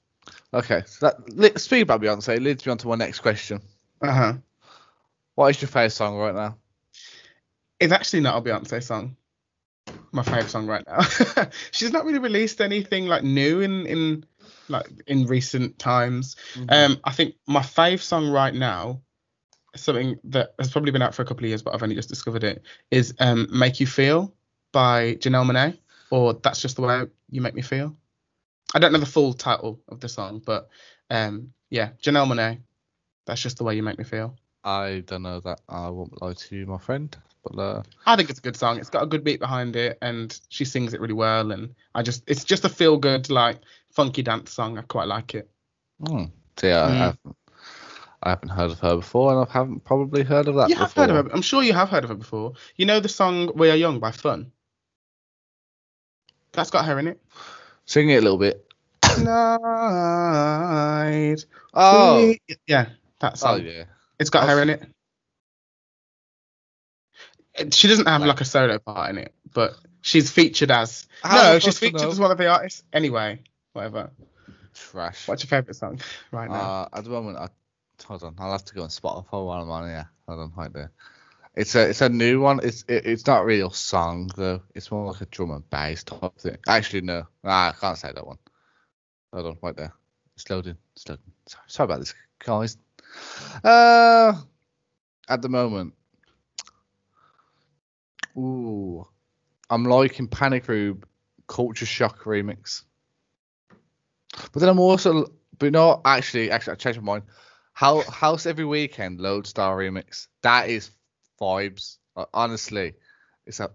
[SPEAKER 1] Okay, so that li- speaking about Beyonce leads me on to my next question.
[SPEAKER 2] Uh huh.
[SPEAKER 1] What is your favourite song right now?
[SPEAKER 2] It's actually not a Beyonce song. My favorite song right now. she's not really released anything like new in in like in recent times. Um, I think my fave song right now, something that has probably been out for a couple of years, but I've only just discovered it, is um, "Make You Feel" by Janelle Monáe, or "That's Just the Way You Make Me Feel." I don't know the full title of the song, but um, yeah, Janelle Monáe, "That's Just the Way You Make Me Feel."
[SPEAKER 1] I don't know that. I won't lie to you, my friend. But uh,
[SPEAKER 2] I think it's a good song. It's got a good beat behind it, and she sings it really well. And I just, it's just a feel good, like funky dance song. I quite like it.
[SPEAKER 1] hmm. so yeah, I,
[SPEAKER 2] Mm.
[SPEAKER 1] haven't, I haven't heard of her before, and I haven't probably heard of that
[SPEAKER 2] You
[SPEAKER 1] before.
[SPEAKER 2] have heard of her. I'm sure you have heard of her before. You know the song "We Are Young" by Fun. That's got her in it.
[SPEAKER 1] Sing it a little bit.
[SPEAKER 2] Night.
[SPEAKER 1] Oh,
[SPEAKER 2] yeah, that
[SPEAKER 1] oh yeah.
[SPEAKER 2] It's got her in it. It- She doesn't have like a solo part in it, but she's featured as.
[SPEAKER 1] How
[SPEAKER 2] no, she's featured as one of the artists. Anyway, whatever.
[SPEAKER 1] Trash.
[SPEAKER 2] What's your favorite song right now?
[SPEAKER 1] Uh, at the moment, I hold on. I'll have to go on Spotify while I'm on here. Hold on, right there. It's a it's a new one. It's it, it's not a song though. It's more like a drum and bass type thing. Actually, no. Nah, I can't say that one. Hold on, right there. It's loading. It's loading. Sorry, sorry about this, guys. Uh, at the moment, ooh, I'm liking Panic Room Culture Shock remix. But then I'm also, but no, actually, actually, I changed my mind. How House Every Weekend Lodestar remix. That is vibes. Uh, honestly, it's a.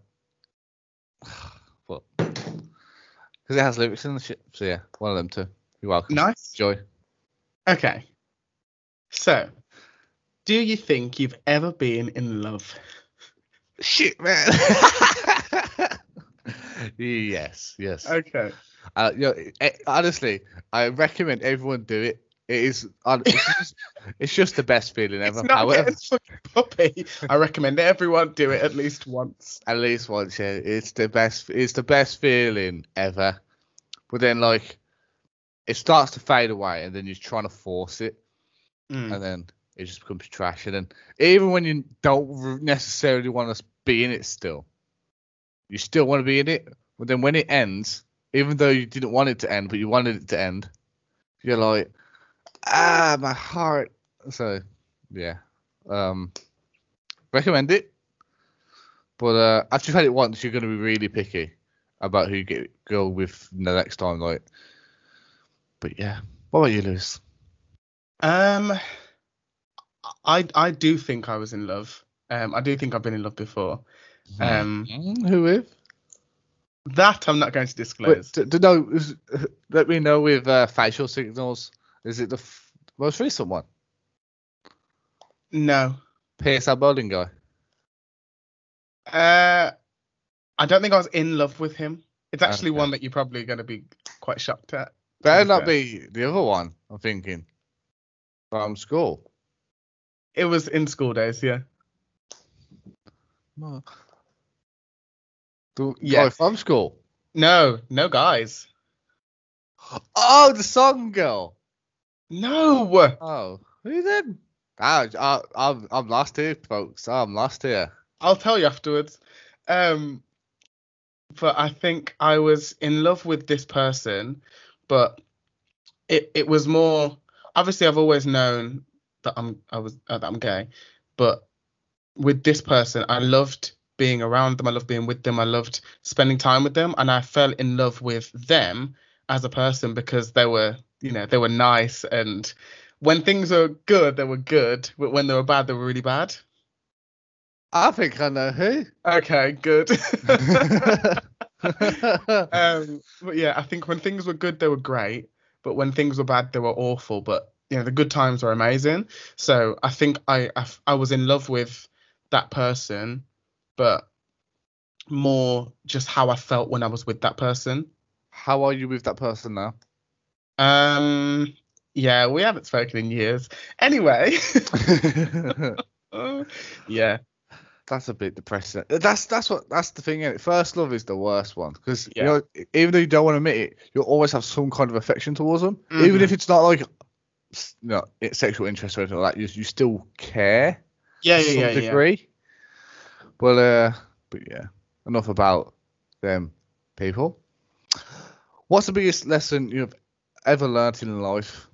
[SPEAKER 1] What? Because it has lyrics in the shit. So yeah, one of them too. You're welcome.
[SPEAKER 2] Nice.
[SPEAKER 1] Joy.
[SPEAKER 2] Okay. So, do you think you've ever been in love?
[SPEAKER 1] Shit, man. yes, yes.
[SPEAKER 2] Okay.
[SPEAKER 1] Uh, you know, eh, honestly, I recommend everyone do it. It is. It's just, it's just the best feeling ever.
[SPEAKER 2] It's not
[SPEAKER 1] However,
[SPEAKER 2] puppy. I recommend everyone do it at least once.
[SPEAKER 1] at least once, yeah. It's the best. It's the best feeling ever. But then, like, it starts to fade away, and then you're trying to force it,
[SPEAKER 2] Mm.
[SPEAKER 1] and then it just becomes trash. And then, even when you don't necessarily want to be in it, still, you still want to be in it. But then, when it ends, even though you didn't want it to end, but you wanted it to end, you're like, ah, my heart. So, yeah. Um, recommend it. But uh, after you've had it once, you're going to be really picky about who you get go with the next time. Like, but yeah. What about you, Lewis?
[SPEAKER 2] Um, I I do think I was in love. Um, I do think I've been in love before. Um,
[SPEAKER 1] Mm, who with?
[SPEAKER 2] that I'm not going to
[SPEAKER 1] Wait,
[SPEAKER 2] disclose.
[SPEAKER 1] d- d- no, is- let me know with uh, facial signals. Is it the f- most recent one?
[SPEAKER 2] No.
[SPEAKER 1] PSL bowling guy.
[SPEAKER 2] Uh, I don't think I was in love with him. It's actually
[SPEAKER 1] Okay.
[SPEAKER 2] one that you're probably going to be quite shocked at.
[SPEAKER 1] Better
[SPEAKER 2] be
[SPEAKER 1] not be the other one. I'm thinking from school.
[SPEAKER 2] It was in school days, yeah.
[SPEAKER 1] No. The
[SPEAKER 2] Yeah.
[SPEAKER 1] guy from school.
[SPEAKER 2] No, no guys.
[SPEAKER 1] Oh, the song girl.
[SPEAKER 2] No.
[SPEAKER 1] Oh, who then? I, I, I'm, I'm lost here, folks. I'm lost here.
[SPEAKER 2] I'll tell you afterwards. Um, but I think I was in love with this person, but it it was more. Obviously, I've always known that I'm I was uh, that I'm gay, but with this person, I loved being around them. I loved being with them. I loved spending time with them, and I fell in love with them as a person because they were, you know, they were nice and when things were good, they were good, but when they were bad, they were really bad.
[SPEAKER 1] I think I know who.
[SPEAKER 2] Okay, good. um, but yeah, I think when things were good, they were great, but when things were bad, they were awful. But you know, the good times were amazing. So I think I I, I was in love with that person, but more just how I felt when I was with that person.
[SPEAKER 1] How are you with that person now?
[SPEAKER 2] Um, yeah, we haven't spoken in years. Anyway, yeah,
[SPEAKER 1] That's a bit depressing. That's that's what that's the thing. Innit? First love is the worst one because
[SPEAKER 2] Yeah.
[SPEAKER 1] you know even though you don't want to admit it, you'll always have some kind of affection towards them, even
[SPEAKER 2] Mhm.
[SPEAKER 1] if it's not like you know it's sexual interest or anything like that. You you still care
[SPEAKER 2] yeah,
[SPEAKER 1] to
[SPEAKER 2] yeah,
[SPEAKER 1] some
[SPEAKER 2] yeah, yeah.
[SPEAKER 1] Well, uh, but yeah, enough about them people. What's the biggest lesson you've ever learnt in life?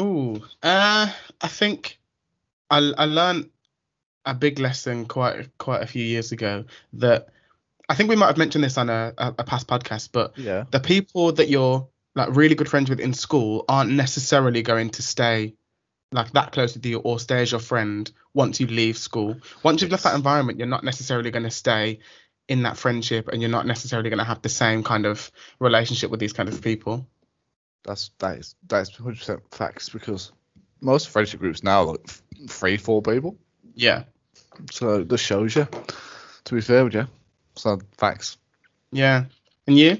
[SPEAKER 2] Ooh, uh, I think I I learned a big lesson quite quite a few years ago that I think we might have mentioned this on a, a, a past podcast, but
[SPEAKER 1] Yeah.
[SPEAKER 2] the people that you're like really good friends with in school aren't necessarily going to stay like that close with you or stay as your friend once you leave school. Once you've left that environment, you're not necessarily going to stay in that friendship and you're not necessarily going to have the same kind of relationship with these kind of people.
[SPEAKER 1] That's that is that's hundred percent facts because most friendship groups now are like three, four people.
[SPEAKER 2] Yeah.
[SPEAKER 1] So this shows you. To be fair with you, so facts.
[SPEAKER 2] Yeah. And you?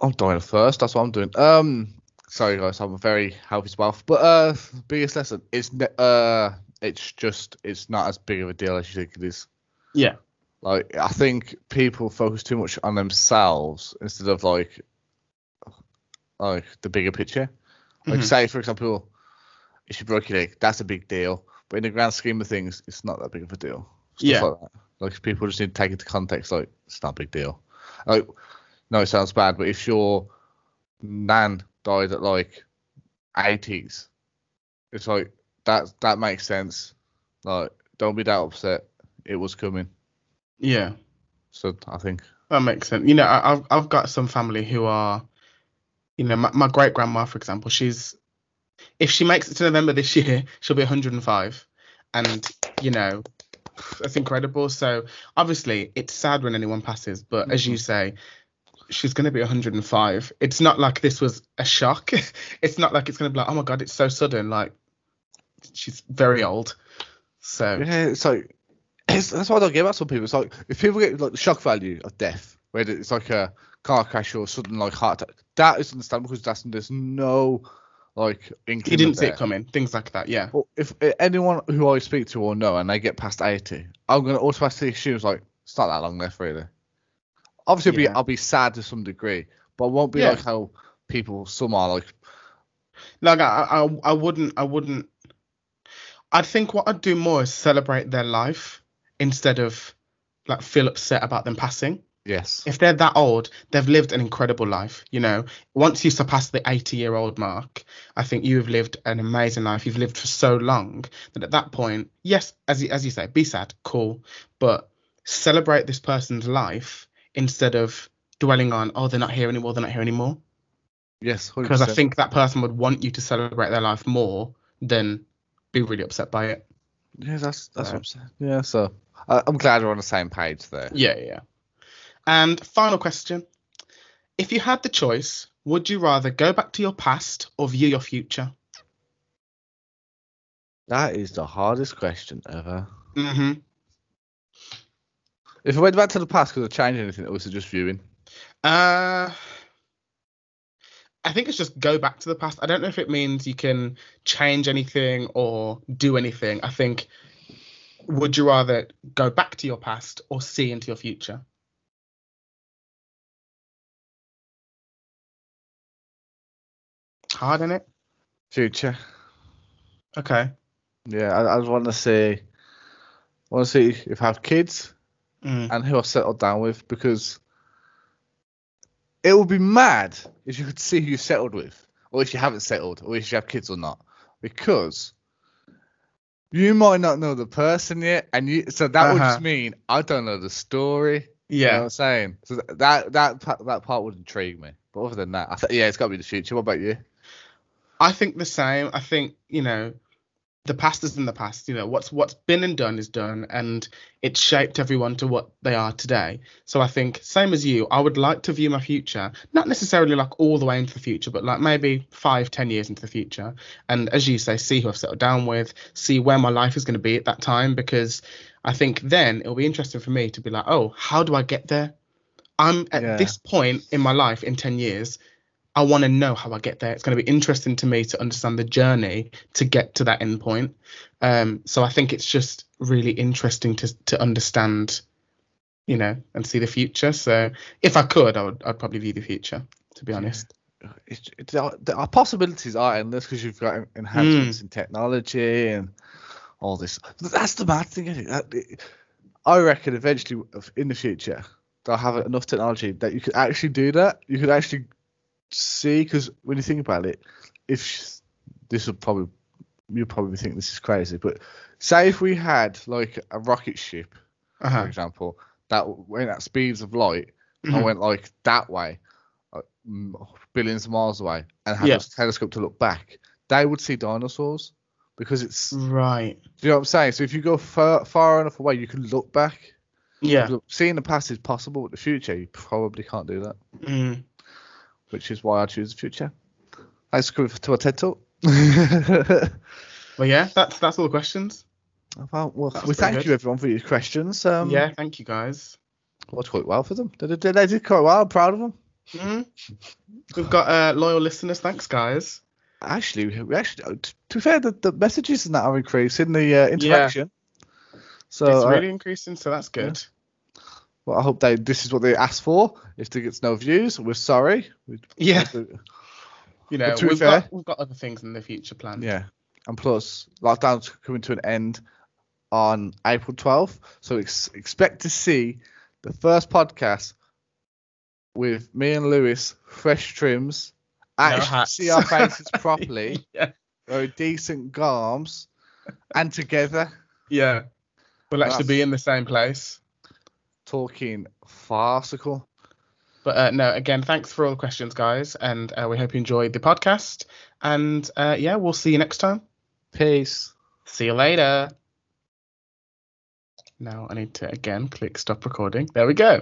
[SPEAKER 1] I'm dying first. That's what I'm doing. Um, sorry guys, I'm a very healthy spouse. But uh, biggest lesson is ne- uh, it's just it's not as big of a deal as you think it is.
[SPEAKER 2] Yeah.
[SPEAKER 1] Like I think people focus too much on themselves instead of like like the bigger picture. Like
[SPEAKER 2] Mhm.
[SPEAKER 1] say for example, if you broke your leg, that's a big deal. But in the grand scheme of things, it's not that big of a deal. Stuff
[SPEAKER 2] Yeah.
[SPEAKER 1] Like, that. like people just need to take it to context. Like it's not a big deal. Like no, it sounds bad, but if your nan died at like 80s, it's like that that makes sense. Like don't be that upset. It was coming.
[SPEAKER 2] Yeah.
[SPEAKER 1] So I think
[SPEAKER 2] That makes sense. You know, I, I've I've got some family who are, you know, my, my great grandma, for example, she's if she makes it to November this year, she'll be 105, and you know, that's incredible. So obviously, it's sad when anyone passes, but as you mm-hmm. say, she's going to be 105. It's not like this was a shock. it's not like it's going to be like, oh my god, it's so sudden. Like she's very old. So
[SPEAKER 1] yeah, like it's, that's what I don't get about some people. It's like if people get like the shock value of death, where it's like a car crash or sudden like heart attack, that is understandable because that's there's no like inkling
[SPEAKER 2] you didn't see it coming. Things like that. Yeah.
[SPEAKER 1] But if uh, anyone who I speak to or know and they get past 80, I'm gonna automatically assume it's like it's not that long left really. Obviously, I'll be I'll be sad to some degree, but I won't be
[SPEAKER 2] Yeah.
[SPEAKER 1] like how people some are like.
[SPEAKER 2] Like I, I, I wouldn't, I wouldn't. I think what I'd do more is celebrate their life instead of like feel upset about them passing.
[SPEAKER 1] Yes.
[SPEAKER 2] If they're that old, they've lived an incredible life. You know, once you surpass the 80-year-old mark, I think you have lived an amazing life. You've lived for so long that at that point, yes, as you, as you say, be sad, cool, but celebrate this person's life instead of dwelling on, oh, they're not here anymore, they're not here anymore
[SPEAKER 1] Yes.
[SPEAKER 2] because I think that person would want you to celebrate their life more than be really upset by it.
[SPEAKER 1] Yeah, that's that's
[SPEAKER 2] Yeah.
[SPEAKER 1] what I'm saying. Yeah, so I, I'm glad we're on the same page there.
[SPEAKER 2] Yeah, yeah. And final question: If you had the choice, would you rather go back to your past or view your future?
[SPEAKER 1] That is the hardest question ever.
[SPEAKER 2] hmm
[SPEAKER 1] If I went back to the past, could I change anything, or was it just viewing?
[SPEAKER 2] Uh, I think it's just go back to the past. I don't know if it means you can change anything or do anything. I think would you rather go back to your past or see into your future? Hard in it.
[SPEAKER 1] Future.
[SPEAKER 2] Okay.
[SPEAKER 1] Yeah, I, I just want to see, want to see if I have kids
[SPEAKER 2] Mm.
[SPEAKER 1] and who I settle down with because it would be mad if you could see who you settled with, or if you haven't settled, or if you have kids or not, because you might not know the person yet, and you so that would
[SPEAKER 2] Uh-huh.
[SPEAKER 1] just mean I don't know the story. You know what
[SPEAKER 2] Yeah.
[SPEAKER 1] I'm saying? So th- that that that part would intrigue me. But other than that, I th- yeah, it's got to be the future. What about you?
[SPEAKER 2] I think the same. I think you know, the past is in the past. You know, what's what's been and done is done, and it's shaped everyone to what they are today. So I think same as you, I would like to view my future, not necessarily like all the way into the future, but like maybe five, ten years into the future, and as you say, see who I've settled down with, see where my life is going to be at that time, because I think then it'll be interesting for me to be like, oh, how do I get there? I'm at
[SPEAKER 1] Yeah.
[SPEAKER 2] this point in my life in 10 years. I want to know how I get there. It's going to be interesting to me to understand the journey to get to that end point. Um, so I think it's just really interesting to to understand, you know, and see the future. So if I could, I would I'd probably view the future. To be honest.
[SPEAKER 1] It's, it's, the our possibilities are endless because you've got enhancements in technology and all this. That's the mad thing. Isn't it? I reckon eventually in the future they'll have enough technology that you could actually do that. You could actually see because when you think about it, if sh- this would probably you probably think this is crazy, but say if we had like a rocket ship, for
[SPEAKER 2] Uh-huh.
[SPEAKER 1] example, that went at speeds of light
[SPEAKER 2] Mhm.
[SPEAKER 1] and went like that way, like, billions of miles away, and had
[SPEAKER 2] Yeah.
[SPEAKER 1] a telescope to look back, they would see dinosaurs because it's.
[SPEAKER 2] right.
[SPEAKER 1] Do you know what I'm saying? So if you go far, far enough away, you can look back.
[SPEAKER 2] Yeah.
[SPEAKER 1] Look, Seeing the past is possible, but the future you probably can't do that,
[SPEAKER 2] Mm.
[SPEAKER 1] Which is why I choose the future. Thanks for coming to a TED talk.
[SPEAKER 2] Well, yeah. That's that's all the questions.
[SPEAKER 1] well, well, we thank
[SPEAKER 2] pretty
[SPEAKER 1] you everyone for your questions. Um,
[SPEAKER 2] yeah. Thank you guys.
[SPEAKER 1] worked quite well for them. They did, they did quite well. I'm proud of them.
[SPEAKER 2] Mm. We've got uh, loyal listeners. Thanks, guys.
[SPEAKER 1] Actually, we actually, uh, to be fair, the, the messages and that are increasing, the uh, interaction. So,
[SPEAKER 2] it's
[SPEAKER 1] uh,
[SPEAKER 2] really increasing, so that's good.
[SPEAKER 1] Well, I hope they this is what they asked for. If they get no views, we're sorry. We,
[SPEAKER 2] Yeah. You know, we've
[SPEAKER 1] fair-
[SPEAKER 2] got we've got other things in the future planned.
[SPEAKER 1] yeah. And plus, lockdown's coming to an end on April 12th, so ex- expect to see the first podcast with me and Lewis, fresh trims, actually
[SPEAKER 2] hats.
[SPEAKER 1] see our faces properly,
[SPEAKER 2] yeah.
[SPEAKER 1] very decent garms, and together.
[SPEAKER 2] Yeah. We'll actually be in the same place.
[SPEAKER 1] Talking farcical.
[SPEAKER 2] But uh, no, again, thanks for all the questions, guys, and uh, we hope you enjoyed the podcast. And uh, yeah, we'll see you next time.
[SPEAKER 1] Peace.
[SPEAKER 2] See you later. Now I need to again click stop recording. There we go.